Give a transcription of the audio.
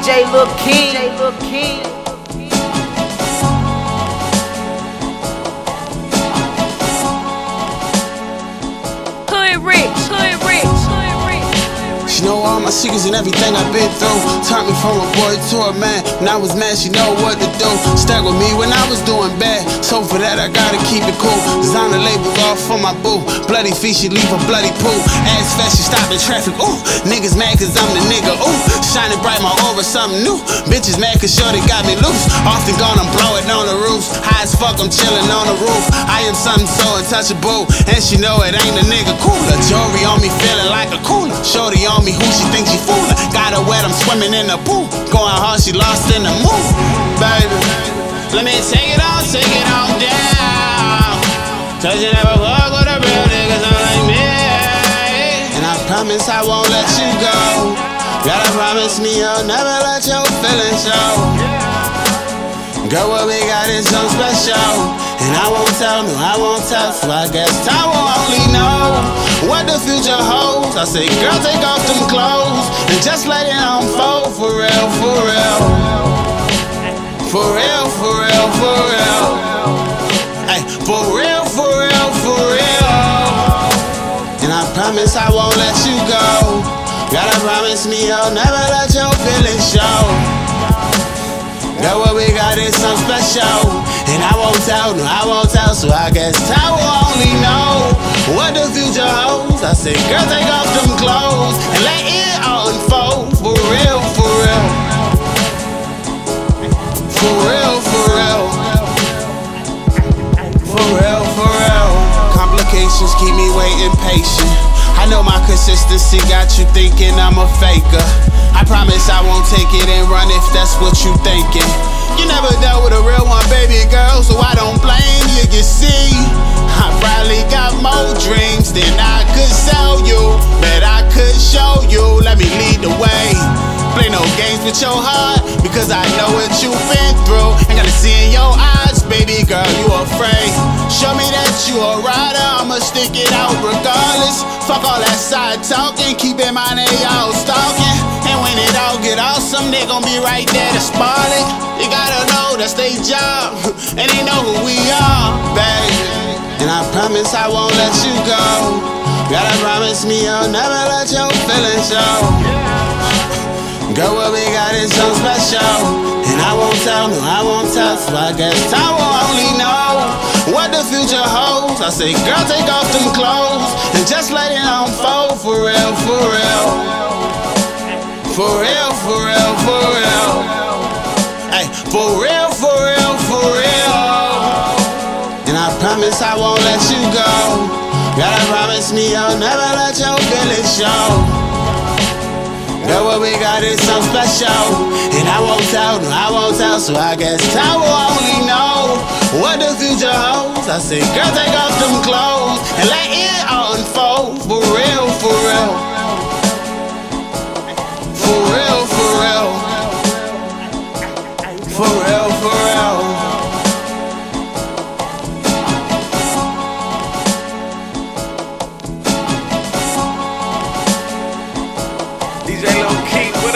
DJ Lil King. DJ Lil King. My secrets and everything I've been through. Turned me from a boy to a man. When I was mad, she know what to do. Stuck with me when I was doing bad. So for that, I gotta keep it cool. Designer labels off for my boo. Bloody feet, she leave a bloody pool. Ass fast, she stop in traffic. Ooh, niggas mad cause I'm the nigga. Ooh, shining bright, my aura, something new. Bitches mad cause shorty got me loose. Often gonna blow it on the roof. High as fuck, I'm chillin' on the roof. I am something so untouchable. And she know it ain't a nigga cooler. Jewelry on me, feeling like a cooler. Shorty on me, who she thinks she fooling? Got her wet, I'm swimming in the pool. Going hard, she lost in the mood. Baby, let me take it all, take it all down. Cause you never fuck with a real nigga so like me. And I promise I won't let you go. Gotta promise me you'll never let your feelings show. Girl, what we got is so special. And I won't tell, no, I won't tell. So I guess know what the future holds. I say, girl, take off them clothes and just let it unfold for real, for real. For real, for real, for real. Hey, for real, for real, for real. And I promise I won't let you go. Gotta promise me you'll never let your feelings show. Girl, what we got is something special. And I won't tell, no, I won't tell. So I guess time I say, girl, take off them clothes and let it all unfold. For real, for real. For real, for real. For real, for real. Complications keep me waiting patient. I know my consistency got you thinking I'm a faker. I promise I won't take it and run if that's what you thinking. You never dealt with a real one, baby girl, so I don't with your heart because I know what you've been through. I gotta see in your eyes, baby girl, you afraid. Show me that you a rider, I'ma stick it out regardless. Fuck all that side talking, keep in mind they all stalking. And when it all get awesome, they gon' be right there to spoil it. You gotta know that's their job, and they know who we are, baby. And I promise I won't let you go. Gotta promise me you'll never let your feelings show. Girl, what we got is so special. And I won't tell, no, I won't tell. So I guess time will only know what the future holds. I say, girl, take off them clothes and just let it unfold for real, for real. For real, for real, for real. Hey, for real, for real, for real. And I promise I won't let you go. Gotta promise me you'll never let your feelings show. Girl, what we got is so special. And I won't tell, no, I won't tell. So I guess time will only know what the future holds. I say, girl, take off them clothes and let